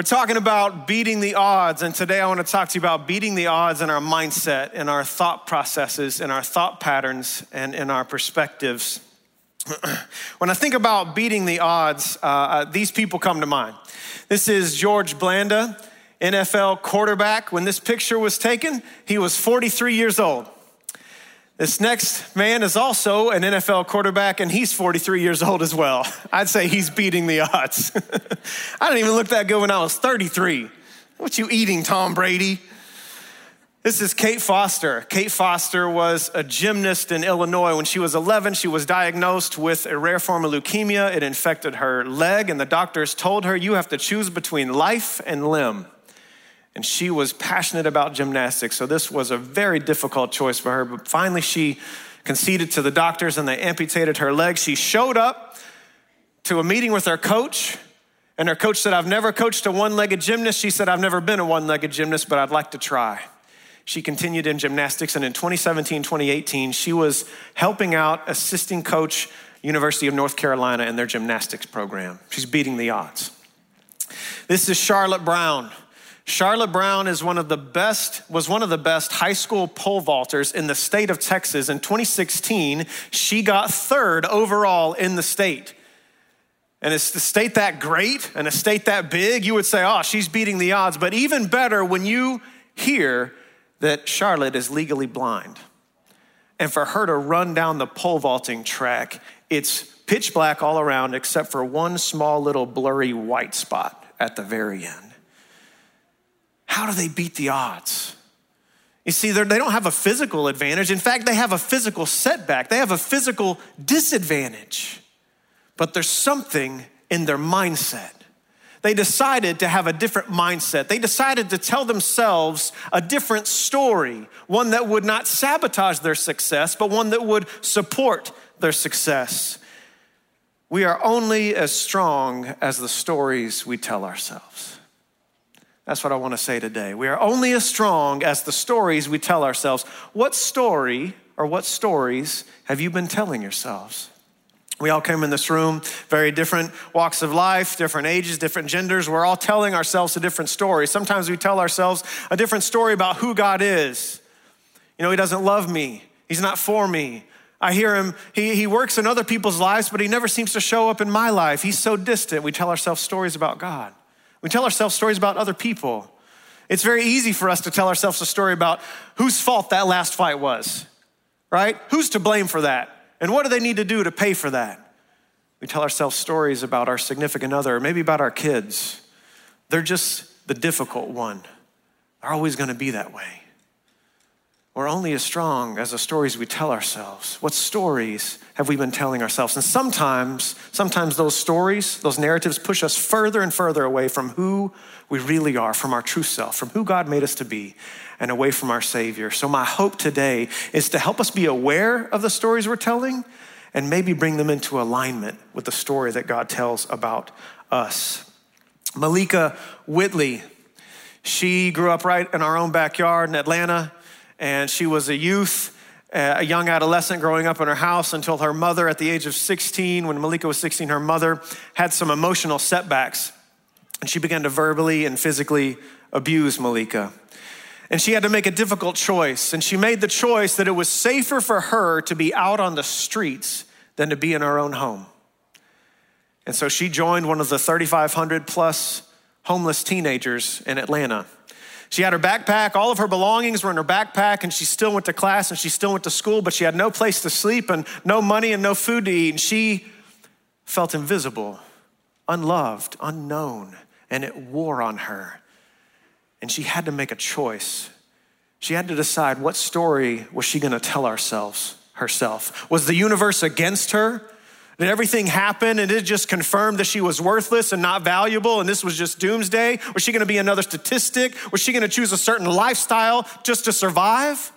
We're talking about beating the odds, and today I want to talk to you about beating the odds in our mindset, in our thought processes, in our thought patterns, and in our perspectives. when I think about beating the odds, uh, uh, these people come to mind. This is George Blanda, NFL quarterback. When this picture was taken, he was 43 years old. This next man is also an NFL quarterback, and he's 43 years old as well. I'd say he's beating the odds. I didn't even look that good when I was 33. What you eating, Tom Brady? This is Kate Foster. Kate Foster was a gymnast in Illinois. When she was 11, she was diagnosed with a rare form of leukemia. It infected her leg, and the doctors told her, You have to choose between life and limb and she was passionate about gymnastics. So this was a very difficult choice for her. But finally, she conceded to the doctors and they amputated her leg. She showed up to a meeting with her coach, and her coach said, I've never coached a one legged gymnast. She said, I've never been a one legged gymnast, but I'd like to try. She continued in gymnastics, and in 2017, 2018, she was helping out assisting coach University of North Carolina in their gymnastics program. She's beating the odds. This is Charlotte Brown. Charlotte Brown is one of the best, was one of the best high school pole vaulters in the state of Texas. In 2016, she got third overall in the state. And is the state that great and a state that big, you would say, oh, she's beating the odds. But even better when you hear that Charlotte is legally blind. And for her to run down the pole vaulting track, it's pitch black all around except for one small little blurry white spot at the very end. How do they beat the odds? You see, they don't have a physical advantage. In fact, they have a physical setback, they have a physical disadvantage. But there's something in their mindset. They decided to have a different mindset. They decided to tell themselves a different story, one that would not sabotage their success, but one that would support their success. We are only as strong as the stories we tell ourselves. That's what I want to say today. We are only as strong as the stories we tell ourselves. What story or what stories have you been telling yourselves? We all came in this room, very different walks of life, different ages, different genders. We're all telling ourselves a different story. Sometimes we tell ourselves a different story about who God is. You know, He doesn't love me, He's not for me. I hear him, he, he works in other people's lives, but he never seems to show up in my life. He's so distant. We tell ourselves stories about God. We tell ourselves stories about other people. It's very easy for us to tell ourselves a story about whose fault that last fight was, right? Who's to blame for that? And what do they need to do to pay for that? We tell ourselves stories about our significant other, or maybe about our kids. They're just the difficult one. They're always going to be that way. We're only as strong as the stories we tell ourselves. What stories have we been telling ourselves? And sometimes, sometimes those stories, those narratives push us further and further away from who we really are, from our true self, from who God made us to be, and away from our Savior. So, my hope today is to help us be aware of the stories we're telling and maybe bring them into alignment with the story that God tells about us. Malika Whitley, she grew up right in our own backyard in Atlanta and she was a youth, uh, a young adolescent growing up in her house until her mother, at the age of 16, when Malika was 16, her mother had some emotional setbacks. And she began to verbally and physically abuse Malika. And she had to make a difficult choice. And she made the choice that it was safer for her to be out on the streets than to be in her own home. And so she joined one of the 3,500 plus homeless teenagers in Atlanta. She had her backpack, all of her belongings were in her backpack, and she still went to class and she still went to school, but she had no place to sleep and no money and no food to eat. And she felt invisible, unloved, unknown, and it wore on her. And she had to make a choice. She had to decide what story was she going to tell ourselves herself. Was the universe against her? Did everything happen and it just confirmed that she was worthless and not valuable and this was just doomsday? Was she gonna be another statistic? Was she gonna choose a certain lifestyle just to survive?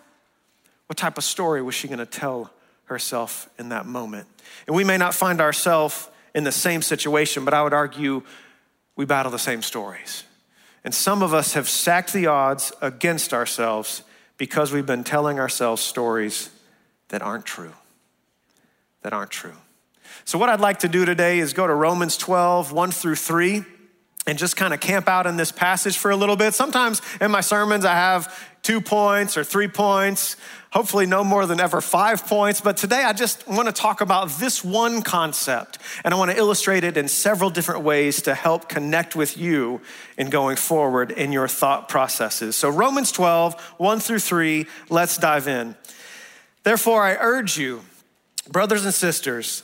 What type of story was she gonna tell herself in that moment? And we may not find ourselves in the same situation, but I would argue we battle the same stories. And some of us have sacked the odds against ourselves because we've been telling ourselves stories that aren't true. That aren't true. So, what I'd like to do today is go to Romans 12, 1 through 3. and just kind of camp out in this passage for a little bit. Sometimes in my sermons, I have two points or three points, hopefully no more than ever five points. But today I just want to talk about this one concept, and I want to illustrate it in several different ways to help connect with you in going forward in your thought processes. So, Romans 12, 1 through 3, let's dive in. Therefore, I urge you, brothers and sisters,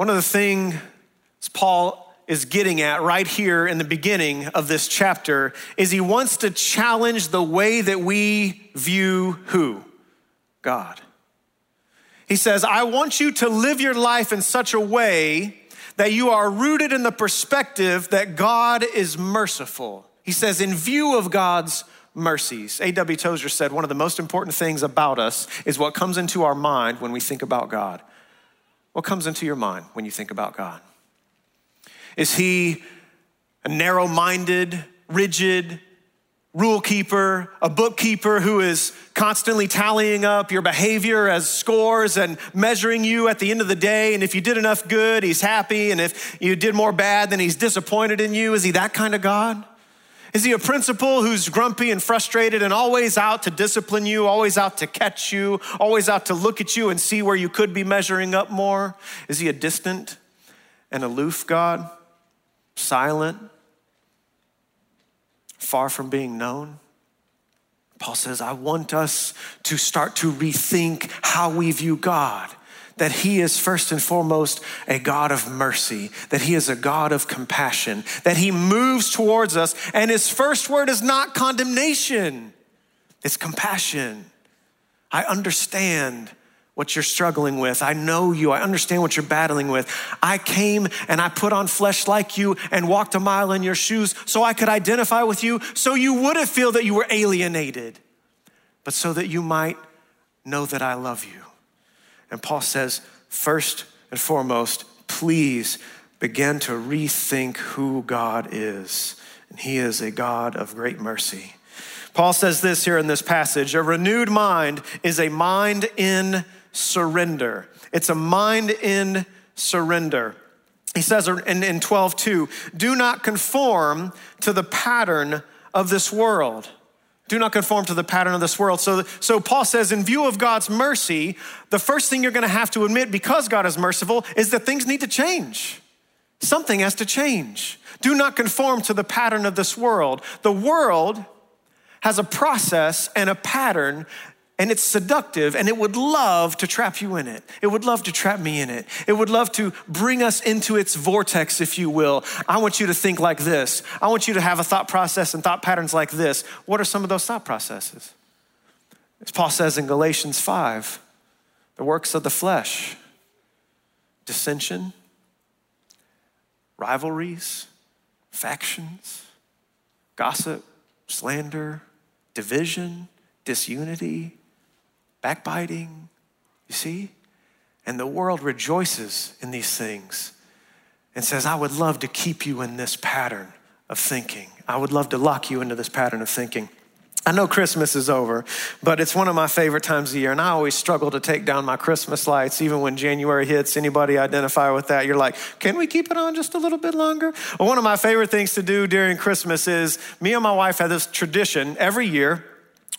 One of the things Paul is getting at right here in the beginning of this chapter is he wants to challenge the way that we view who? God. He says, I want you to live your life in such a way that you are rooted in the perspective that God is merciful. He says, in view of God's mercies. A.W. Tozer said, one of the most important things about us is what comes into our mind when we think about God. What comes into your mind when you think about God? Is he a narrow minded, rigid, rule keeper, a bookkeeper who is constantly tallying up your behavior as scores and measuring you at the end of the day. And if you did enough good, he's happy. And if you did more bad, then he's disappointed in you. Is he that kind of God? Is he a principal who's grumpy and frustrated and always out to discipline you, always out to catch you, always out to look at you and see where you could be measuring up more? Is he a distant and aloof God? Silent? Far from being known? Paul says, I want us to start to rethink how we view God that He is first and foremost a God of mercy, that He is a God of compassion, that He moves towards us, and His first word is not condemnation, it's compassion. I understand what you're struggling with. I know you. I understand what you're battling with. I came and I put on flesh like you and walked a mile in your shoes so I could identify with you, so you wouldn't feel that you were alienated, but so that you might know that I love you. And Paul says, first and foremost, please begin to rethink who God is. And He is a God of great mercy. Paul says this here in this passage a renewed mind is a mind in surrender. It's a mind in surrender. He says in, in 12, 2, do not conform to the pattern of this world do not conform to the pattern of this world. So, so Paul says, in view of God's mercy, the first thing you're going to have to admit, because God is merciful, is that things need to change. Something has to change. Do not conform to the pattern of this world. The world has a process and a pattern and it's seductive and it would love to trap you in it. It would love to trap me in it. It would love to bring us into its vortex, if you will. I want you to think like this. I want you to have a thought process and thought patterns like this. What are some of those thought processes? As Paul says in Galatians 5, the works of the flesh, dissension, rivalries, factions, gossip, slander, division, disunity, backbiting, you see? And the world rejoices in these things and says, I would love to keep you in this pattern of thinking. I would love to lock you into this pattern of thinking. I know Christmas is over, but it's one of my favorite times of year, and I always struggle to take down my Christmas lights, even when January hits. Anybody identify with that? You're like, can we keep it on just a little bit longer? Well, one of my favorite things to do during Christmas is me and my wife have this tradition every year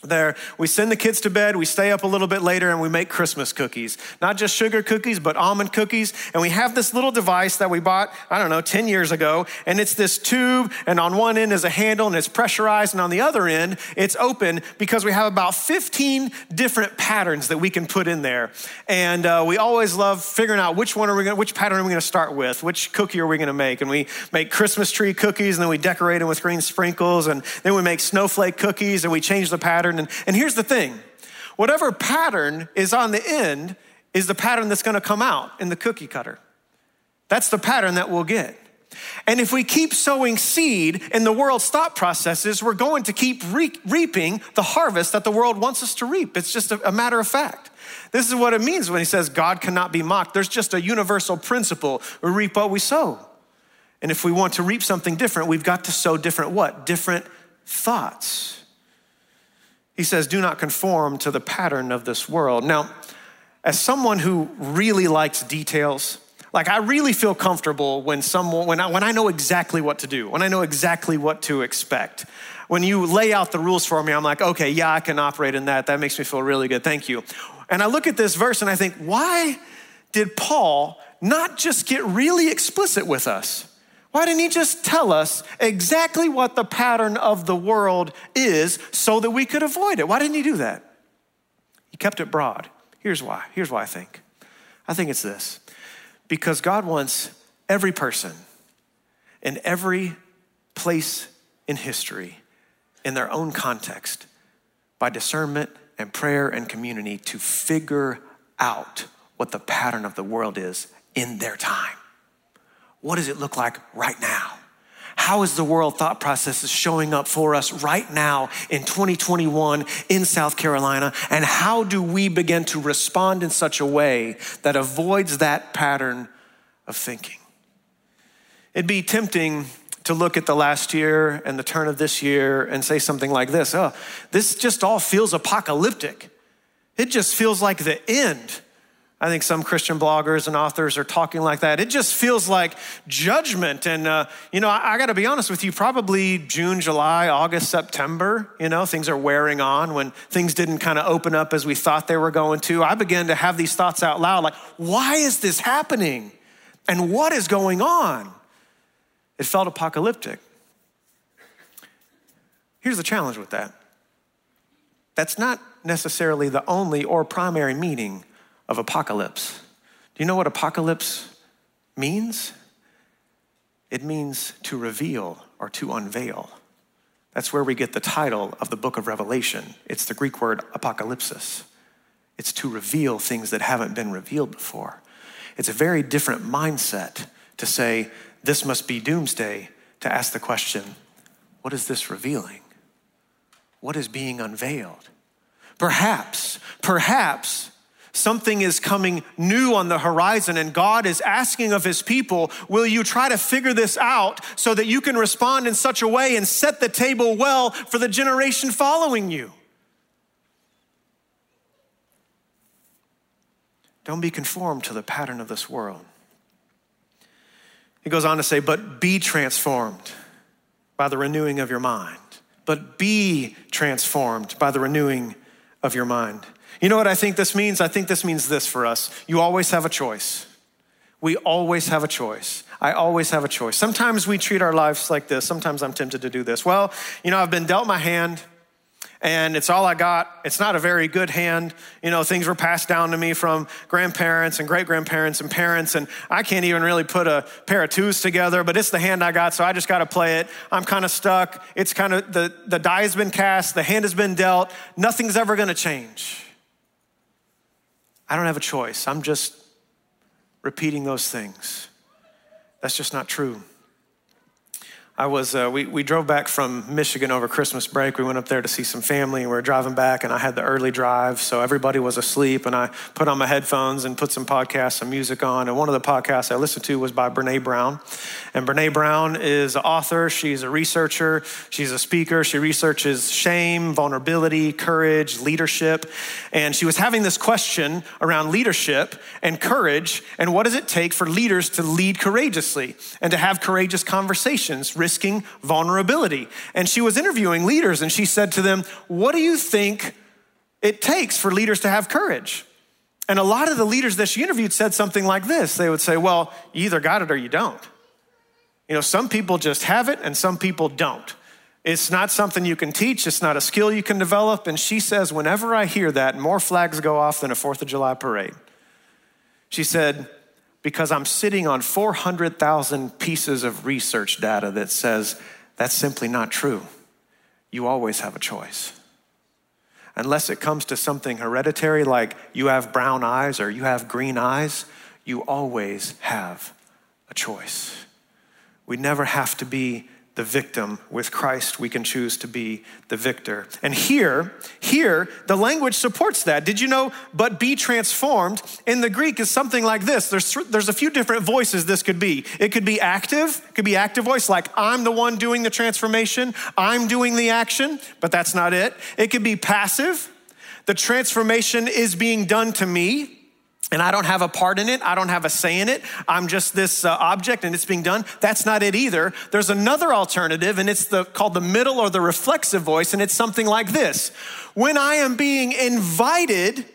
there. We send the kids to bed we stay up a little bit later and we make christmas cookies. Not just sugar cookies but almond cookies. And we have this little device that we bought i don't know 10 years ago and it's this tube and on one end is a handle and it's pressurized and on the other end it's open because we have about 15 different patterns that we can put in there. And uh, we always love figuring out which one are we going which pattern are we going to start with which cookie are we going to make. And we make christmas tree cookies and then we decorate them with green sprinkles and then we make snowflake cookies and we change the pattern pattern. And, and here's the thing whatever pattern is on the end is the pattern that's gonna come out in the cookie cutter. That's the pattern that we'll get. And if we keep sowing seed in the world's thought processes, we're going to keep re- reaping the harvest that the world wants us to reap. It's just a, a matter of fact. This is what it means when he says God cannot be mocked. There's just a universal principle we reap what we sow. And if we want to reap something different, we've got to sow different what? Different thoughts. He says, Do not conform to the pattern of this world. Now, as someone who really likes details, like I really feel comfortable when someone when I, when I know exactly what to do, when I know exactly what to expect. When you lay out the rules for me, I'm like, okay, yeah, I can operate in that. That makes me feel really good. Thank you. And I look at this verse and I think, why did Paul not just get really explicit with us? Why didn't he just tell us exactly what the pattern of the world is so that we could avoid it? Why didn't he do that? He kept it broad. Here's why. Here's why I think. I think it's this because God wants every person in every place in history, in their own context, by discernment and prayer and community, to figure out what the pattern of the world is in their time. What does it look like right now? How is the world thought processes showing up for us right now in 2021 in South Carolina? And how do we begin to respond in such a way that avoids that pattern of thinking? It'd be tempting to look at the last year and the turn of this year and say something like this Oh, this just all feels apocalyptic. It just feels like the end. I think some Christian bloggers and authors are talking like that. It just feels like judgment. And, uh, you know, I, I got to be honest with you, probably June, July, August, September, you know, things are wearing on when things didn't kind of open up as we thought they were going to. I began to have these thoughts out loud like, why is this happening? And what is going on? It felt apocalyptic. Here's the challenge with that that's not necessarily the only or primary meaning of apocalypse. Do you know what apocalypse means? It means to reveal or to unveil. That's where we get the title of the book of Revelation. It's the Greek word apocalypsis. It's to reveal things that haven't been revealed before. It's a very different mindset to say, this must be doomsday, to ask the question, what is this revealing? What is being unveiled? Perhaps, perhaps Something is coming new on the horizon, and God is asking of His people, Will you try to figure this out so that you can respond in such a way and set the table well for the generation following you? Don't be conformed to the pattern of this world. He goes on to say, But be transformed by the renewing of your mind. But be transformed by the renewing of your mind. You know what I think this means? I think this means this for us. You always have a choice. We always have a choice. I always have a choice. Sometimes we treat our lives like this. Sometimes I'm tempted to do this. Well, you know, I've been dealt my hand and it's all I got. It's not a very good hand. You know, things were passed down to me from grandparents and great grandparents and parents, and I can't even really put a pair of twos together, but it's the hand I got, so I just got to play it. I'm kind of stuck. It's kind of the, the die has been cast, the hand has been dealt. Nothing's ever going to change. I don't have a choice. I'm just repeating those things. That's just not true. I was, uh, we, we drove back from Michigan over Christmas break. We went up there to see some family, and we were driving back, and I had the early drive, so everybody was asleep. And I put on my headphones and put some podcasts, some music on. And one of the podcasts I listened to was by Brene Brown. And Brene Brown is an author, she's a researcher, she's a speaker. She researches shame, vulnerability, courage, leadership. And she was having this question around leadership and courage, and what does it take for leaders to lead courageously and to have courageous conversations, risking vulnerability. And she was interviewing leaders and she said to them, What do you think it takes for leaders to have courage? And a lot of the leaders that she interviewed said something like this they would say, Well, you either got it or you don't. You know, some people just have it and some people don't. It's not something you can teach, it's not a skill you can develop. And she says, Whenever I hear that, more flags go off than a Fourth of July parade. She said, because I'm sitting on 400,000 pieces of research data that says that's simply not true. You always have a choice. Unless it comes to something hereditary like you have brown eyes or you have green eyes, you always have a choice. We never have to be the victim. With Christ, we can choose to be the victor. And here, here, the language supports that. Did you know? But be transformed in the Greek is something like this. There's, there's a few different voices this could be. It could be active, it could be active voice, like I'm the one doing the transformation, I'm doing the action, but that's not it. It could be passive. The transformation is being done to me and I don't have a part in it. I don't have a say in it. I'm just this uh, object and it's being done. That's not it either. There's another alternative and it's the, called the middle or the reflexive voice and it's something like this. When I am being invited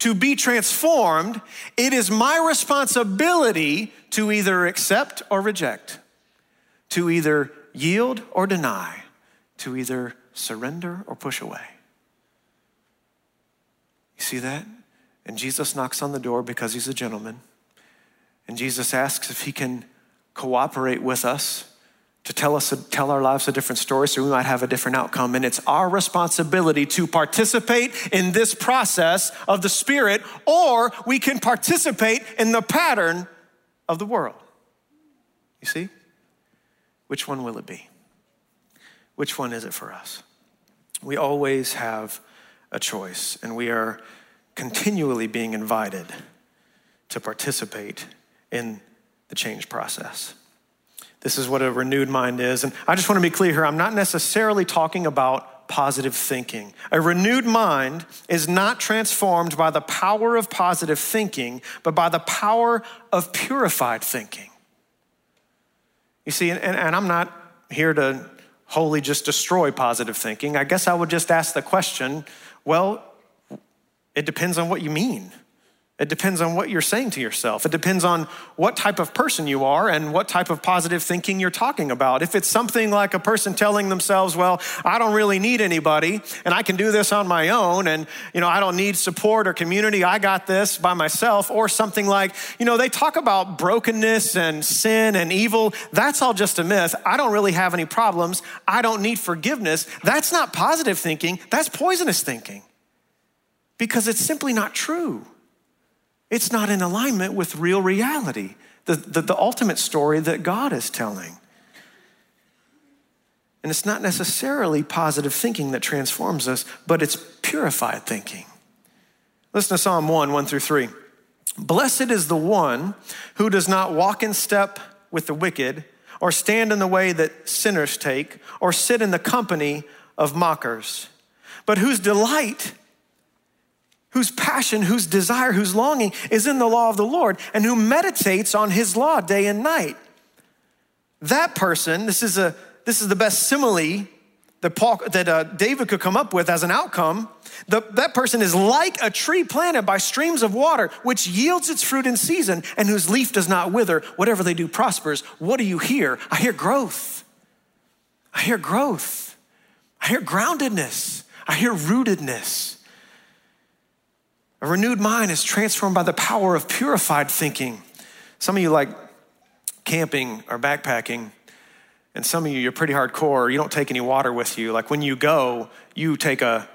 to be transformed, it is my responsibility to either accept or reject, to either yield or deny, to either surrender or push away. You see that? And Jesus knocks on the door because he's a gentleman. And Jesus asks if he can cooperate with us to tell us tell our lives a different story so we might have a different outcome. And it's our responsibility to participate in this process of the spirit or we can participate in the pattern of the world. You see? Which one will it be? Which one is it for us? We always have a choice and we are continually being invited to participate in the change process. This is what a renewed mind is. And I just want to be clear here I'm not necessarily talking about positive thinking. A renewed mind is not transformed by the power of positive thinking, but by the power of purified thinking. You see, and, and I'm not here to wholly just destroy positive thinking. I guess I would just ask the question well, it depends on what you mean. It depends on what you're saying to yourself. It depends on what type of person you are and what type of positive thinking you're talking about. If it's something like a person telling themselves, well, I don't really need anybody and I can do this on my own and, you know, I don't need support or community. I got this by myself. Or something like, you know, they talk about brokenness and sin and evil. That's all just a myth. I don't really have any problems. I don't need forgiveness. That's not positive thinking. That's poisonous thinking because it's simply not true. It's not in alignment with real reality, the, the, the, ultimate story that God is telling. And it's not necessarily positive thinking that transforms us, but it's purified thinking. Listen to Psalm 1 1 through 3. Blessed is the one who does not walk in step with the wicked, or stand in the way that sinners take, or sit in the company of mockers, but whose delight whose passion, whose desire, whose longing is in the law of the Lord, and who meditates on his law day and night. That person, this is, a, this is the best simile that, Paul, that uh, David could come up with as an outcome. The, that person is like a tree planted by streams of water, which yields its fruit in season, and whose leaf does not wither. Whatever they do prospers. What do you hear? I hear growth. I hear growth. I hear groundedness. I hear rootedness. A renewed mind is transformed by the power of purified thinking. Some of you like camping or backpacking, and some of you, you're pretty hardcore. You don't take any water with you. Like when you go, you take a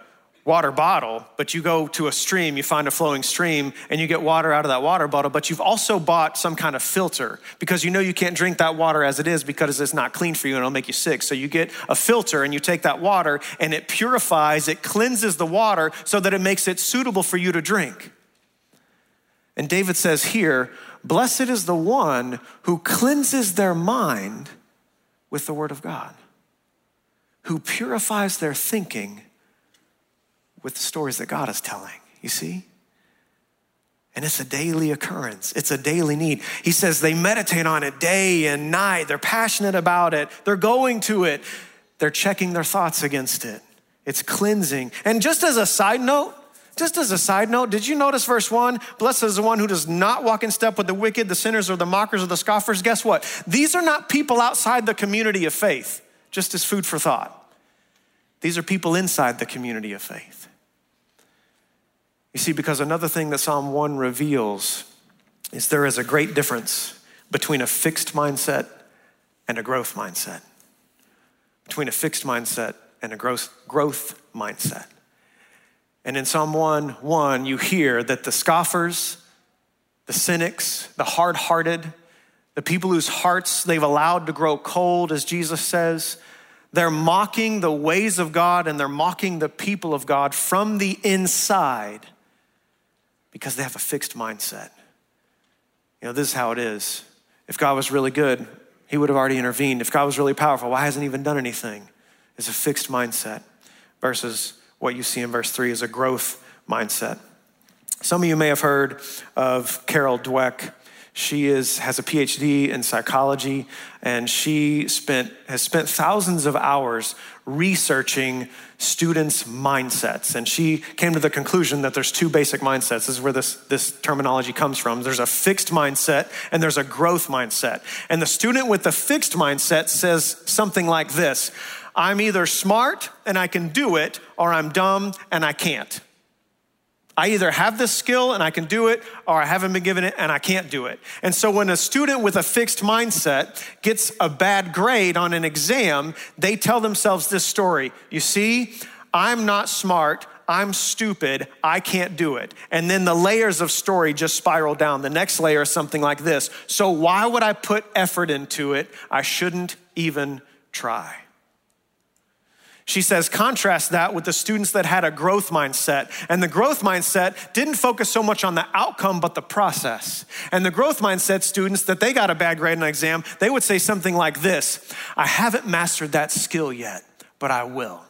water bottle, but you go to a stream, you find a flowing stream, and you get water out of that water bottle, but you've also bought some kind of filter because you know you can't drink that water as it is because it's not clean for you and it'll make you sick. So you get a filter and you take that water and it purifies, it cleanses the water so that it makes it suitable for you to drink. And David says here, Blessed is the one who cleanses their mind with the word of God, who purifies their thinking with the stories that God is telling. You see? And it's a daily occurrence. It's a daily need. He says they meditate on it day and night. They're passionate about it. They're going to it. They're checking their thoughts against it. It's cleansing. And just as a side note, just as a side note, did you notice verse one? Blessed is the one who does not walk in step with the wicked, the sinners, or the mockers, or the scoffers. Guess what? These are not people outside the community of faith, just as food for thought. These are people inside the community of faith. You see, because another thing that Psalm 1 reveals is there is a great difference between a fixed mindset and a growth mindset. Between a fixed mindset and a growth, growth mindset. And in Psalm 1 1, you hear that the scoffers, the cynics, the hard hearted, the people whose hearts they've allowed to grow cold, as Jesus says. They're mocking the ways of God and they're mocking the people of God from the inside because they have a fixed mindset. You know, this is how it is. If God was really good, he would have already intervened. If God was really powerful, why hasn't he even done anything? It's a fixed mindset versus what you see in verse 3 is a growth mindset. Some of you may have heard of Carol Dweck. She is, has a PhD in psychology, and she spent, has spent thousands of hours researching students' mindsets. And she came to the conclusion that there's two basic mindsets. This is where this, this terminology comes from. There's a fixed mindset and there's a growth mindset. And the student with the fixed mindset says something like this I'm either smart and I can do it, or I'm dumb and I can't. I either have this skill and I can do it, or I haven't been given it and I can't do it. And so when a student with a fixed mindset gets a bad grade on an exam, they tell themselves this story You see, I'm not smart. I'm stupid, I can't do it. And then the layers of story just spiral down. The next layer is something like this. So, why would I put effort into it? I shouldn't even try. She says, contrast that with the students that had a growth mindset. And the growth mindset didn't focus so much on the outcome, but the process. And the growth mindset students that they got a bad grade in an exam, they would say something like this I haven't mastered that skill yet, but I will.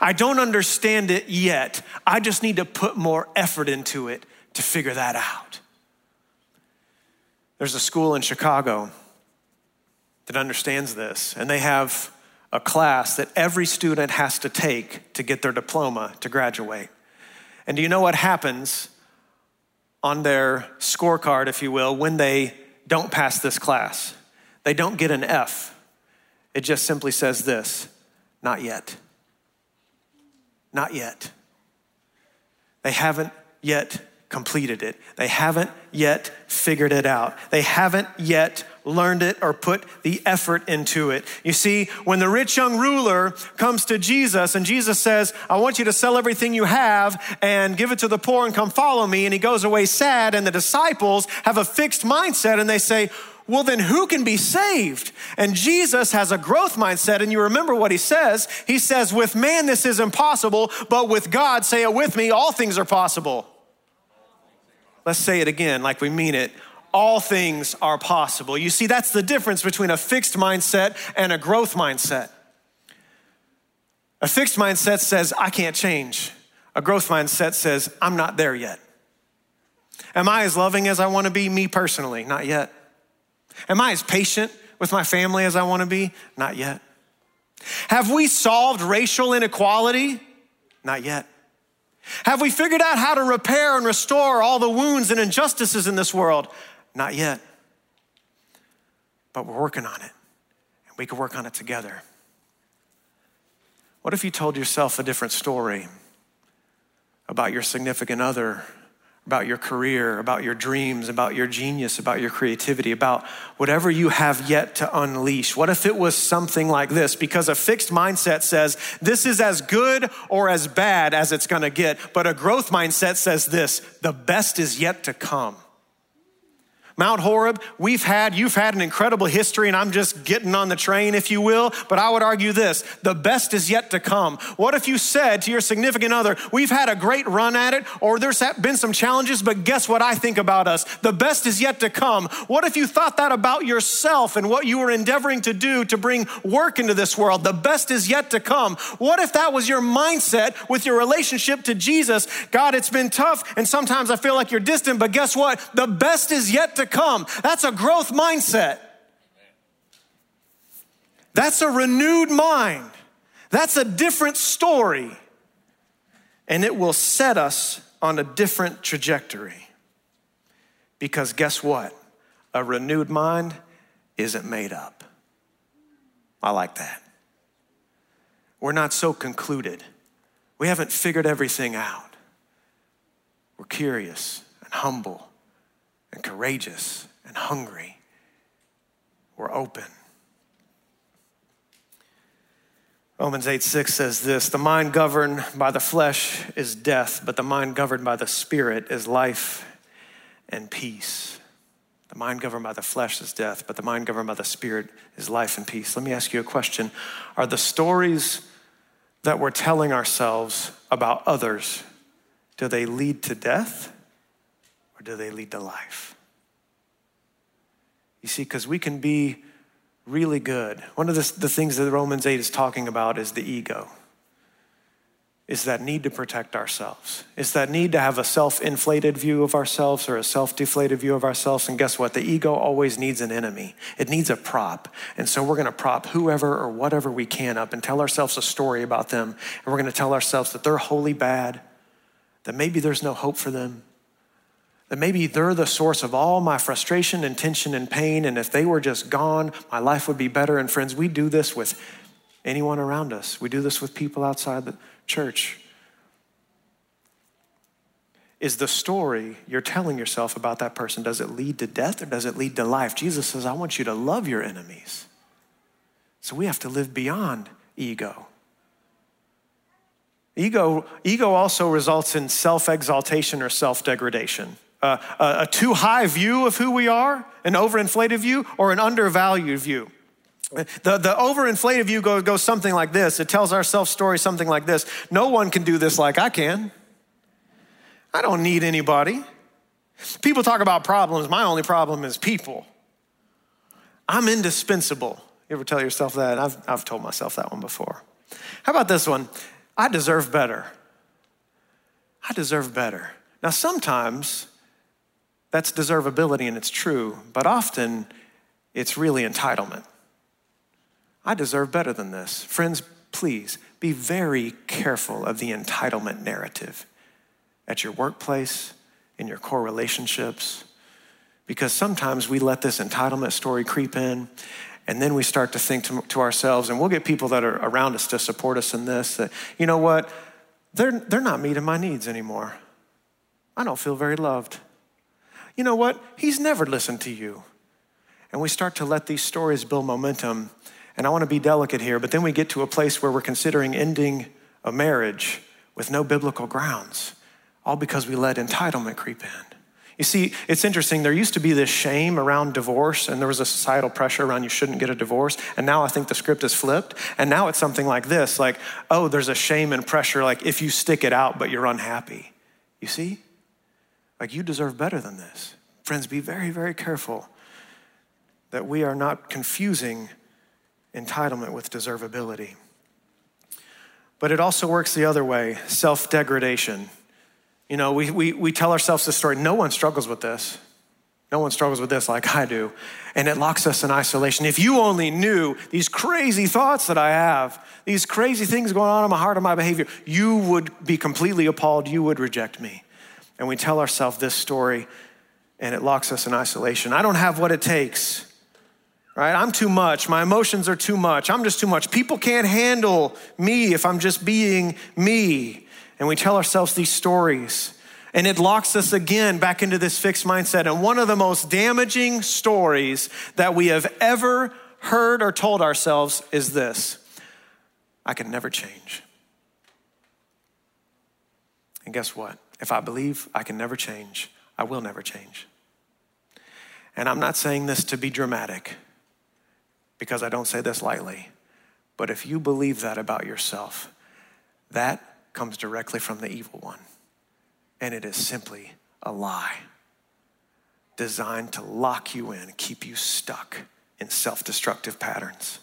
I don't understand it yet. I just need to put more effort into it to figure that out. There's a school in Chicago that understands this, and they have a class that every student has to take to get their diploma to graduate. And do you know what happens on their scorecard, if you will, when they don't pass this class? They don't get an F. It just simply says this not yet. Not yet. They haven't yet completed it. They haven't yet figured it out. They haven't yet learned it or put the effort into it. You see, when the rich young ruler comes to Jesus and Jesus says, I want you to sell everything you have and give it to the poor and come follow me, and he goes away sad, and the disciples have a fixed mindset and they say, well, then who can be saved? And Jesus has a growth mindset, and you remember what he says. He says, With man, this is impossible, but with God, say it with me, all things are possible. Let's say it again like we mean it. All things are possible. You see, that's the difference between a fixed mindset and a growth mindset. A fixed mindset says, I can't change. A growth mindset says, I'm not there yet. Am I as loving as I want to be? Me personally, not yet. Am I as patient with my family as I want to be? Not yet. Have we solved racial inequality? Not yet. Have we figured out how to repair and restore all the wounds and injustices in this world? Not yet. But we're working on it, and we can work on it together. What if you told yourself a different story about your significant other about your career, about your dreams, about your genius, about your creativity, about whatever you have yet to unleash? What if it was something like this? Because a fixed mindset says this is as good or as bad as it's gonna get, but a growth mindset says this the best is yet to come. Mount Horeb, we've had, you've had an incredible history, and I'm just getting on the train, if you will. But I would argue this the best is yet to come. What if you said to your significant other, We've had a great run at it, or there's been some challenges, but guess what I think about us? The best is yet to come. What if you thought that about yourself and what you were endeavoring to do to bring work into this world? The best is yet to come. What if that was your mindset with your relationship to Jesus? God, it's been tough, and sometimes I feel like you're distant, but guess what? The best is yet to come. That's a growth mindset. That's a renewed mind. That's a different story. And it will set us on a different trajectory. Because guess what? A renewed mind isn't made up. I like that. We're not so concluded. We haven't figured everything out. We're curious and humble and courageous and hungry. We're open. Romans 8 6 says this The mind governed by the flesh is death, but the mind governed by the spirit is life and peace. The The mind governed by the flesh is death, but the mind governed by the spirit is life and peace. Let me ask you a question Are the stories that we're telling ourselves about others, do they lead to death or do they lead to life? You see, because we can be really good. One of the, the things that Romans 8 is talking about is the ego. Is that need to protect ourselves. It's that need to have a self inflated view of ourselves or a self deflated view of ourselves. And guess what? The ego always needs an enemy, it needs a prop. And so we're going to prop whoever or whatever we can up and tell ourselves a story about them. And we're going to tell ourselves that they're wholly bad, that maybe there's no hope for them, that maybe they're the source of all my frustration and tension and pain. And if they were just gone, my life would be better. And friends, we do this with anyone around us, we do this with people outside the church. Is the story you're telling yourself about that person, does it lead to death or does it lead to life? Jesus says, I want you to love your enemies. So we have to live beyond ego. Ego, ego also results in self exaltation or self degradation a, a, too high view of who we are, an overinflated view, or an undervalued view. The, the overinflated view goes, goes something like this. It tells our self story something like this No one can do this like I can. I don't need anybody. People talk about problems. My only problem is people. I'm indispensable. You ever tell yourself that? I've, I've told myself that one before. How about this one? I deserve better. I deserve better. Now, sometimes that's deservability and it's true, but often it's really entitlement. I deserve better than this. Friends, please be very careful of the entitlement narrative at your workplace, in your core relationships, because sometimes we let this entitlement story creep in and then we start to think to, to, ourselves, and we'll get people that are around us to support us in this that, you know what, they're, they're not meeting my needs anymore. I don't feel very loved you know what? He's never listened to you. And we start to let these stories build momentum. And I want to be delicate here, but then we get to a place where we're considering ending a marriage with no biblical grounds, all because we let entitlement creep in. You see, it's interesting. There used to be this shame around divorce, and there was a societal pressure around you shouldn't get a divorce. And now I think the script is flipped. And now it's something like this like, oh, there's a shame and pressure, like if you stick it out, but you're unhappy. You see? Like, you deserve better than this. Friends, be very, very careful that we are not confusing entitlement with deservability. But it also works the other way self degradation. You know, we, we, we tell ourselves this story. No one struggles with this. No one struggles with this like I do. And it locks us in isolation. If you only knew these crazy thoughts that I have, these crazy things going on in my heart and my behavior, you would be completely appalled. You would reject me and we tell ourselves this story and it locks us in isolation. I don't have what it takes. Right? I'm too much. My emotions are too much. I'm just too much. People can't handle me if I'm just being me. And we tell ourselves these stories. And it locks us again back into this fixed mindset. And one of the most damaging stories that we have ever heard or told ourselves is this I can never change. And guess what? If I believe I can never change, I will never change. And I'm not saying this to be dramatic, because I don't say this lightly. But if you believe that about yourself, that comes directly from the evil one. And it is simply a lie designed to lock you in, keep you stuck in self destructive patterns.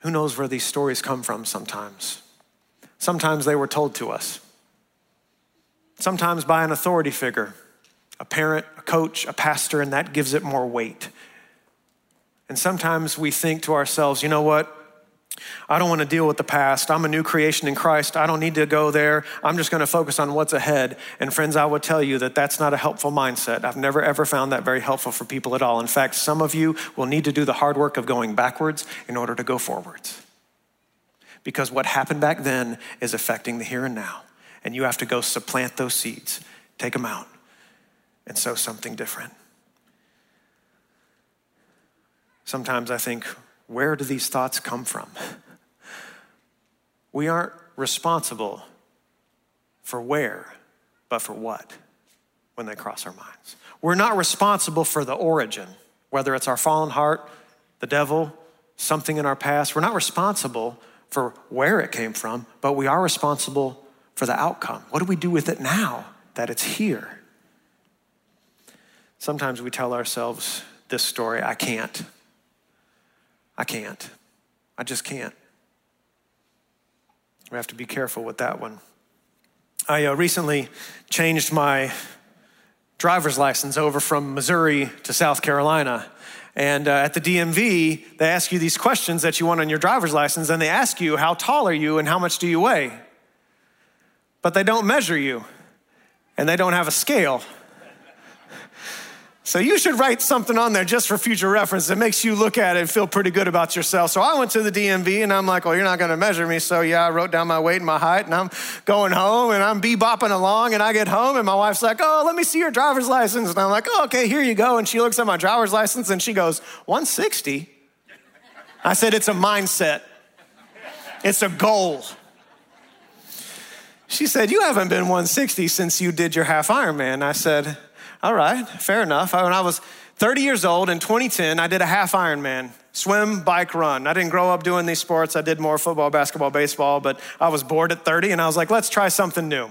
Who knows where these stories come from sometimes? Sometimes they were told to us sometimes by an authority figure, a parent, a coach, a pastor, and that gives it more weight. And sometimes we think to ourselves, you know what? I don't want to deal with the past. I'm a new creation in Christ. I don't need to go there. I'm just going to focus on what's ahead. And friends, I would tell you that that's not a helpful mindset. I've never ever found that very helpful for people at all. In fact, some of you will need to do the hard work of going backwards in order to go forwards. Because what happened back then is affecting the here and now and you have to go supplant those seeds, take them out, and sow something different. Sometimes I think, where do these thoughts come from? We aren't responsible for where, but for what. when they cross our minds. We're not responsible for the origin, whether it's our fallen heart, the devil, something in our past. We're not responsible for where it came from, but we are responsible for the outcome. What do we do with it now that it's here? Sometimes we tell ourselves this story I can't. I can't. I just can't. We have to be careful with that one. I uh, recently changed my driver's license over from Missouri to South Carolina. And uh, at the DMV, they ask you these questions that you want on your driver's license, and they ask you, How tall are you and how much do you weigh? But they don't measure you, and they don't have a scale. So you should write something on there just for future reference that makes you look at it and feel pretty good about yourself. So I went to the DMV and I'm like, well, you're not going to measure me. So yeah, I wrote down my weight and my height and I'm going home and I'm bebopping along and I get home and my wife's like, oh, let me see your driver's license. And I'm like, oh, okay, here you go. And she looks at my driver's license and she goes, 160. I said, it's a mindset. It's a goal. She said, you haven't been 160 since you did your half Ironman. I said, all right, fair enough. When I was 30 years old in 2010, I did a half Ironman swim, bike, run. I didn't grow up doing these sports. I did more football, basketball, baseball, but I was bored at 30 and I was like, let's try something new.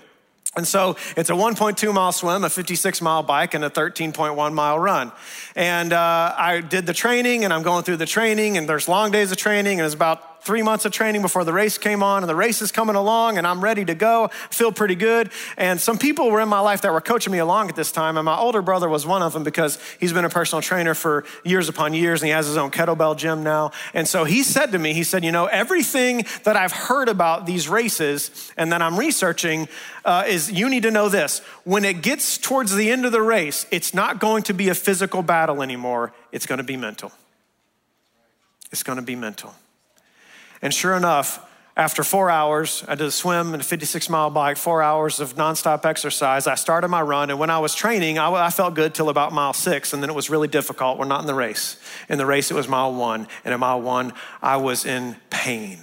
And so it's a 1.2 mile swim, a 56 mile bike, and a 13.1 mile run. And uh, I did the training, and I'm going through the training, and there's long days of training, and it's about three months of training before the race came on, and the race is coming along, and I'm ready to go. feel pretty good. And some people were in my life that were coaching me along at this time, and my older brother was one of them because he's been a personal trainer for years upon years, and he has his own kettlebell gym now. And so he said to me, he said, You know, everything that I've heard about these races and that I'm researching uh, is you need to know this. When it gets towards the end of the race, it's not going to be a physical battle anymore, it's going to be mental. It's going to be mental. And sure enough, after four hours, I did a swim and a 56 mile bike, four hours of nonstop exercise. I started my run, and when I was training, I, I, felt good till about mile six, and then it was really difficult. We're not in the race. In the race, it was mile one, and in mile one, I was in pain.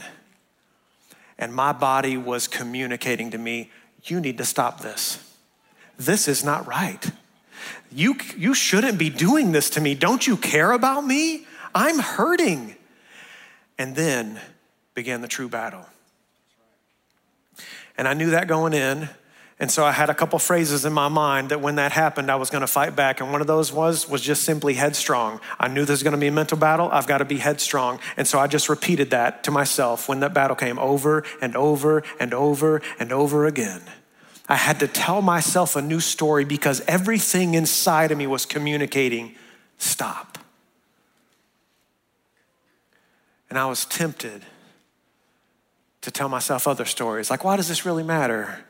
And my body was communicating to me, You need to stop this. This is not right. You, you shouldn't be doing this to me. Don't you care about me? I'm hurting. And then, began the true battle. And I knew that going in. And so I had a couple phrases in my mind that when that happened, I was going to fight back. And one of those was was just simply headstrong. I knew there's going to be a mental battle. I've got to be headstrong. And so I just repeated that to myself when that battle came over and over and over and over again. I had to tell myself a new story because everything inside of me was communicating, stop. And I was tempted to tell myself other stories. Like, why does this really matter?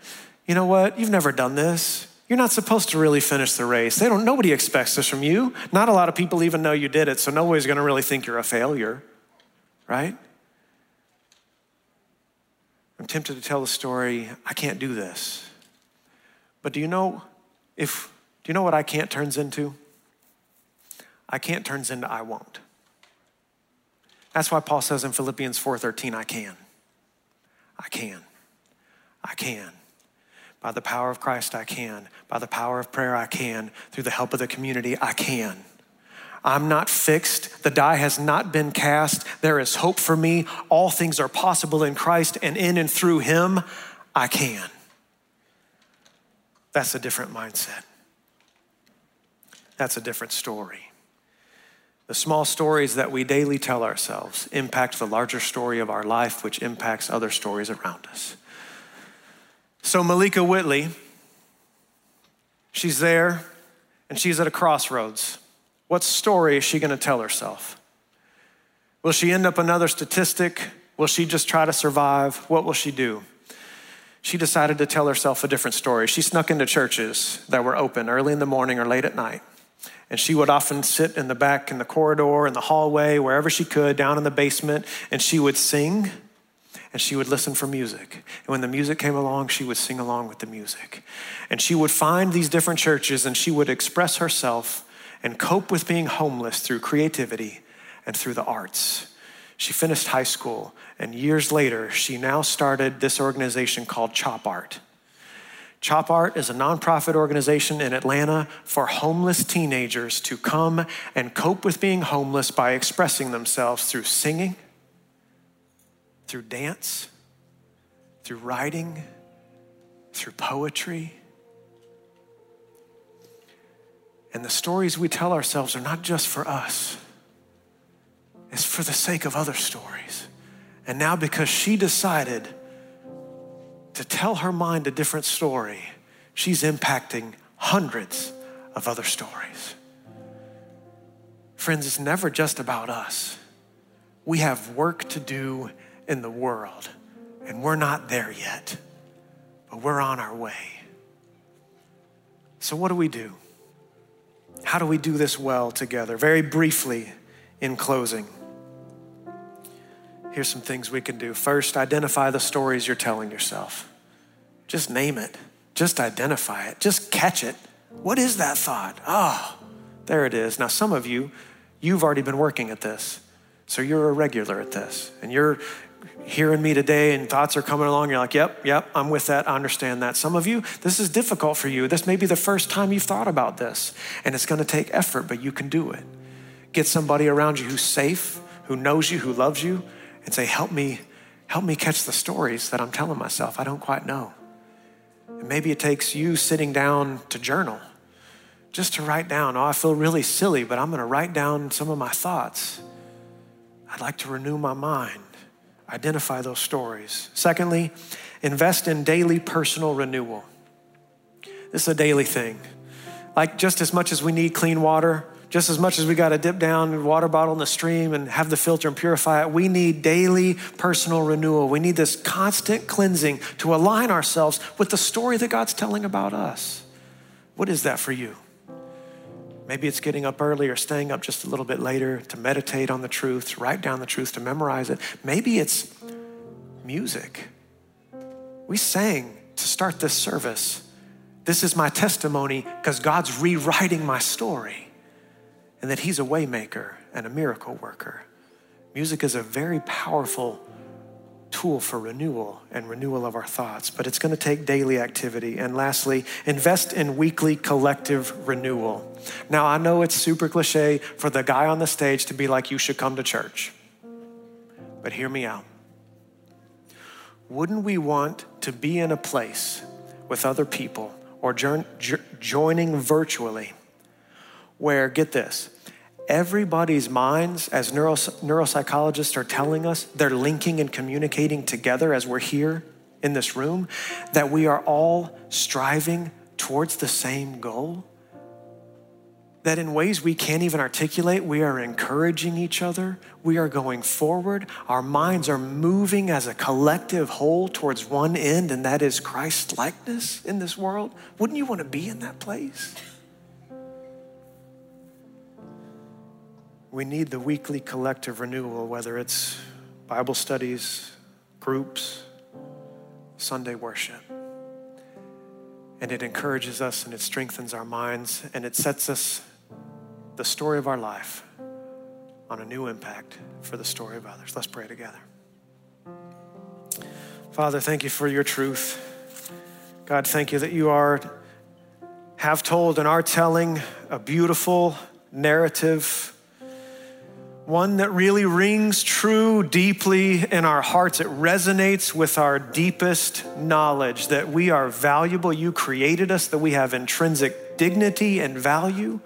You know what? You've never done this. You're not supposed to really finish the race. They don't, nobody expects this from you. Not a lot of people even know you did it, so nobody's gonna really think you're a failure, right? I'm tempted to tell the story, I can't do this. But do you know if do you know what I can't turns into? I can't turns into I won't. That's why Paul says in Philippians 4:13, I can. I can. I can. By the power of Christ, I can. By the power of prayer, I can. Through the help of the community, I can. I'm not fixed. The die has not been cast. There is hope for me. All things are possible in Christ, and in and through Him, I can. That's a different mindset. That's a different story. The small stories that we daily tell ourselves impact the larger story of our life, which impacts other stories around us. So, Malika Whitley, she's there and she's at a crossroads. What story is she going to tell herself? Will she end up another statistic? Will she just try to survive? What will she do? She decided to tell herself a different story. She snuck into churches that were open early in the morning or late at night. And she would often sit in the back in the corridor, in the hallway, wherever she could, down in the basement, and she would sing and she would listen for music. And when the music came along, she would sing along with the music. And she would find these different churches and she would express herself and cope with being homeless through creativity and through the arts. She finished high school, and years later, she now started this organization called Chop Art. Chop Art is a nonprofit organization in Atlanta for homeless teenagers to come and cope with being homeless by expressing themselves through singing, through dance, through writing, through poetry. And the stories we tell ourselves are not just for us, it's for the sake of other stories. And now, because she decided to tell her mind a different story, she's impacting hundreds of other stories. Friends, it's never just about us. We have work to do in the world, and we're not there yet, but we're on our way. So, what do we do? How do we do this well together? Very briefly, in closing, here's some things we can do. First, identify the stories you're telling yourself. Just name it, just identify it, just catch it. What is that thought? Oh, there it is. Now, some of you, you've already been working at this. So you're a regular at this. And you're hearing me today and thoughts are coming along. You're like, yep, yep, I'm with that. I understand that. Some of you, this is difficult for you. This may be the first time you've thought about this. And it's going to take effort, but you can do it. Get somebody around you who's safe, who knows you, who loves you, and say, help me, help me catch the stories that I'm telling myself. I don't quite know. And maybe it takes you sitting down to journal, just to write down, oh, I feel really silly, but I'm going to write down some of my thoughts. I'd like to renew my mind. Identify those stories. Secondly, invest in daily personal renewal. This is a daily thing. Like just as much as we need clean water, just as much as we got to dip down a water bottle in the stream and have the filter and purify it, we need daily personal renewal. We need this constant cleansing to align ourselves with the story that God's telling about us. What is that for you? Maybe it's getting up early or staying up just a little bit later to meditate on the truth, to write down the truth, to memorize it. Maybe it's music. We sang to start this service. This is my testimony because God's rewriting my story and that He's a waymaker and a miracle worker. Music is a very powerful tool for renewal and renewal of our thoughts, but it's going to take daily activity. And lastly, invest in weekly collective renewal. Now, I know it's super cliche for the guy on the stage to be like, you should come to church. But hear me out. Wouldn't we want to be in a place with other people or joining virtually where, get this, everybody's minds, as neuro, neuropsychologists are telling us, they're linking and communicating together as we're here in this room, that we are all striving towards the same goal. That in ways we can't even articulate, we are encouraging each other. We are going forward. Our minds are moving as a collective whole towards one end, and that is Christ likeness in this world. Wouldn't you want to be in that place? We need the weekly collective renewal, whether it's Bible studies, groups, Sunday worship. And it encourages us and it strengthens our minds and it sets us the story of our life on a new impact for the story of others. Let's pray together. Father, thank you for your truth. God, thank you that you are have told and are telling a beautiful narrative one that really rings true deeply in our hearts. It resonates with our deepest knowledge that we are valuable. You created us, that we have intrinsic dignity and value.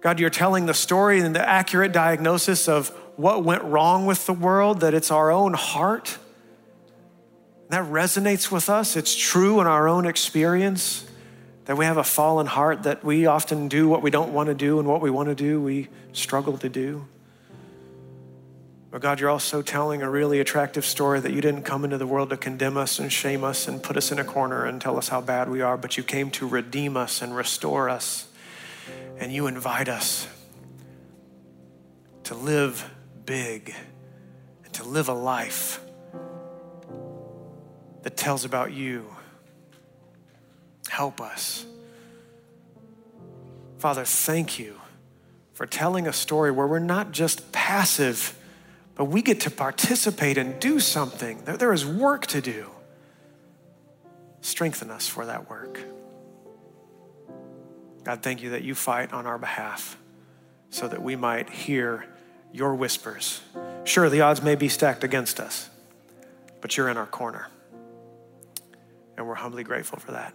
God, you're telling the story and the accurate diagnosis of what went wrong with the world, that it's our own heart. That resonates with us. It's true in our own experience that we have a fallen heart, that we often do what we don't want to do, and what we want to do, we struggle to do. But God, you're also telling a really attractive story that you didn't come into the world to condemn us and shame us and put us in a corner and tell us how bad we are, but you came to redeem us and restore us. And you invite us to live big and to live a life that tells about you Help us. Father, thank you for telling a story where we're not just passive, but we get to participate and do something. There is work to do. Strengthen us for that work. God, thank you that you fight on our behalf so that we might hear your whispers. Sure, the odds may be stacked against us, but you're in our corner. And we're humbly grateful for that.